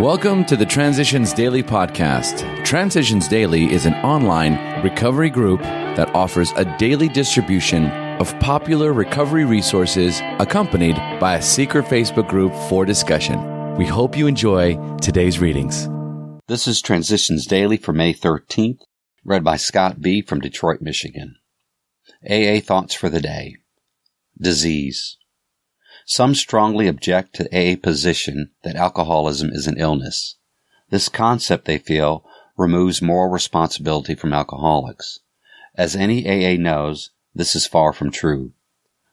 Welcome to the Transitions Daily podcast. Transitions Daily is an online recovery group that offers a daily distribution of popular recovery resources accompanied by a secret Facebook group for discussion. We hope you enjoy today's readings. This is Transitions Daily for May 13th, read by Scott B. from Detroit, Michigan. AA Thoughts for the Day Disease. Some strongly object to AA position that alcoholism is an illness. This concept, they feel, removes moral responsibility from alcoholics. As any AA knows, this is far from true.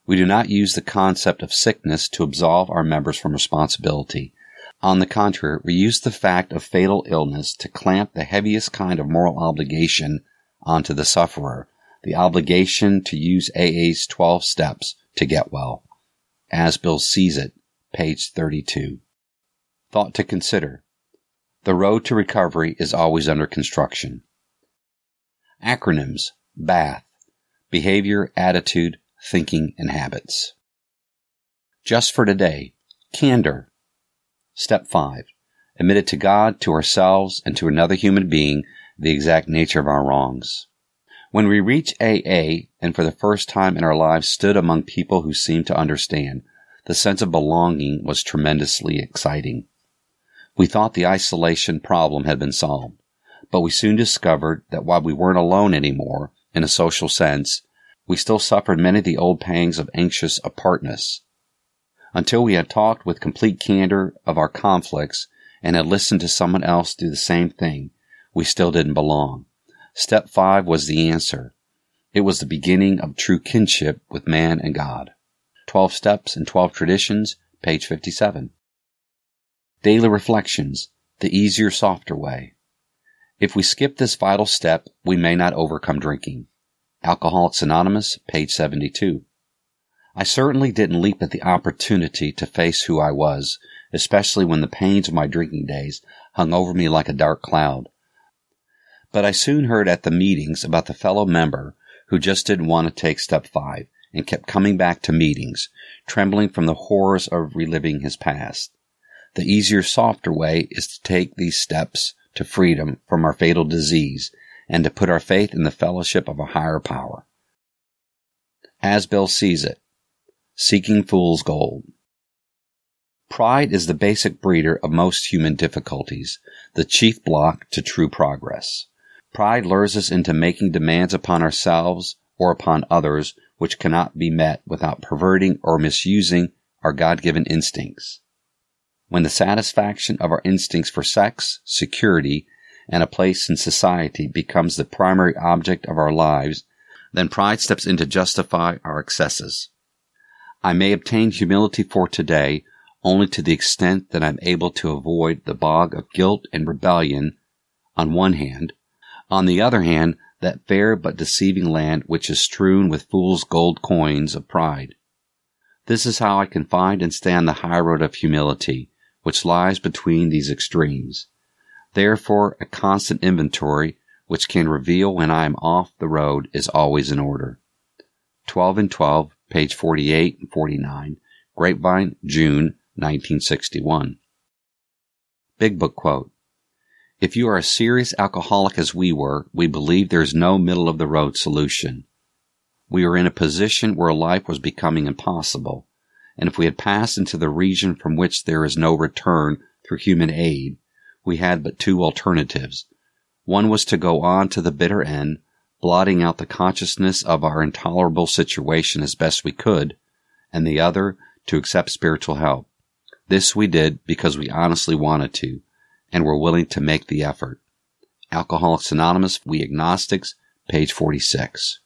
We do not use the concept of sickness to absolve our members from responsibility. On the contrary, we use the fact of fatal illness to clamp the heaviest kind of moral obligation onto the sufferer, the obligation to use AA's 12 steps to get well as Bill sees it, page 32. Thought to consider. The road to recovery is always under construction. Acronyms BATH Behavior, Attitude, Thinking, and Habits. Just for today, candor. Step 5. Admitted to God, to ourselves, and to another human being the exact nature of our wrongs. When we reach AA and for the first time in our lives stood among people who seemed to understand, the sense of belonging was tremendously exciting. We thought the isolation problem had been solved, but we soon discovered that while we weren't alone anymore, in a social sense, we still suffered many of the old pangs of anxious apartness. Until we had talked with complete candor of our conflicts and had listened to someone else do the same thing, we still didn't belong. Step five was the answer. It was the beginning of true kinship with man and God. 12 Steps and 12 Traditions, page 57. Daily Reflections, the easier, softer way. If we skip this vital step, we may not overcome drinking. Alcoholics Anonymous, page 72. I certainly didn't leap at the opportunity to face who I was, especially when the pains of my drinking days hung over me like a dark cloud. But I soon heard at the meetings about the fellow member who just didn't want to take step five and kept coming back to meetings, trembling from the horrors of reliving his past. The easier, softer way is to take these steps to freedom from our fatal disease and to put our faith in the fellowship of a higher power. As Bill sees it, seeking fool's gold. Pride is the basic breeder of most human difficulties, the chief block to true progress. Pride lures us into making demands upon ourselves or upon others which cannot be met without perverting or misusing our God-given instincts. When the satisfaction of our instincts for sex, security, and a place in society becomes the primary object of our lives, then pride steps in to justify our excesses. I may obtain humility for today only to the extent that I'm able to avoid the bog of guilt and rebellion on one hand, on the other hand, that fair but deceiving land which is strewn with fools' gold coins of pride. This is how I can find and stand the high road of humility, which lies between these extremes. Therefore, a constant inventory which can reveal when I am off the road is always in order. 12 and 12, page 48 and 49, Grapevine, June 1961. Big Book Quote if you are a serious alcoholic as we were, we believe there is no middle of the road solution. We were in a position where life was becoming impossible, and if we had passed into the region from which there is no return through human aid, we had but two alternatives. One was to go on to the bitter end, blotting out the consciousness of our intolerable situation as best we could, and the other to accept spiritual help. This we did because we honestly wanted to and were willing to make the effort. Alcoholics Anonymous, We Agnostics, page 46.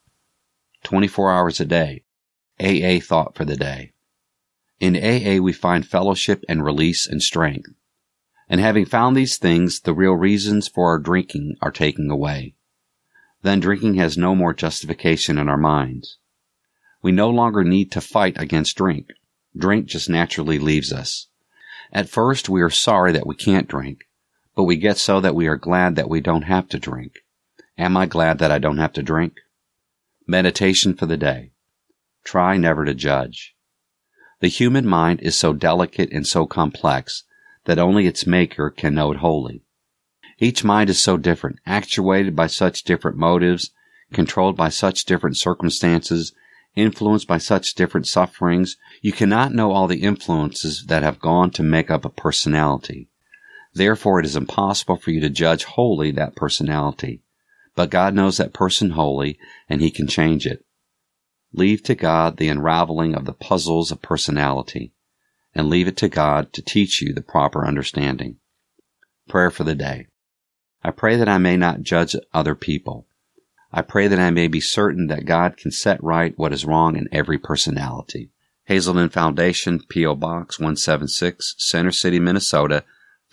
24 hours a day. AA thought for the day. In AA we find fellowship and release and strength. And having found these things, the real reasons for our drinking are taken away. Then drinking has no more justification in our minds. We no longer need to fight against drink. Drink just naturally leaves us. At first we are sorry that we can't drink, but we get so that we are glad that we don't have to drink. Am I glad that I don't have to drink? Meditation for the day. Try never to judge. The human mind is so delicate and so complex that only its maker can know it wholly. Each mind is so different, actuated by such different motives, controlled by such different circumstances, influenced by such different sufferings, you cannot know all the influences that have gone to make up a personality. Therefore, it is impossible for you to judge wholly that personality. But God knows that person wholly, and He can change it. Leave to God the unraveling of the puzzles of personality, and leave it to God to teach you the proper understanding. Prayer for the day. I pray that I may not judge other people. I pray that I may be certain that God can set right what is wrong in every personality. Hazelden Foundation, P.O. Box 176, Center City, Minnesota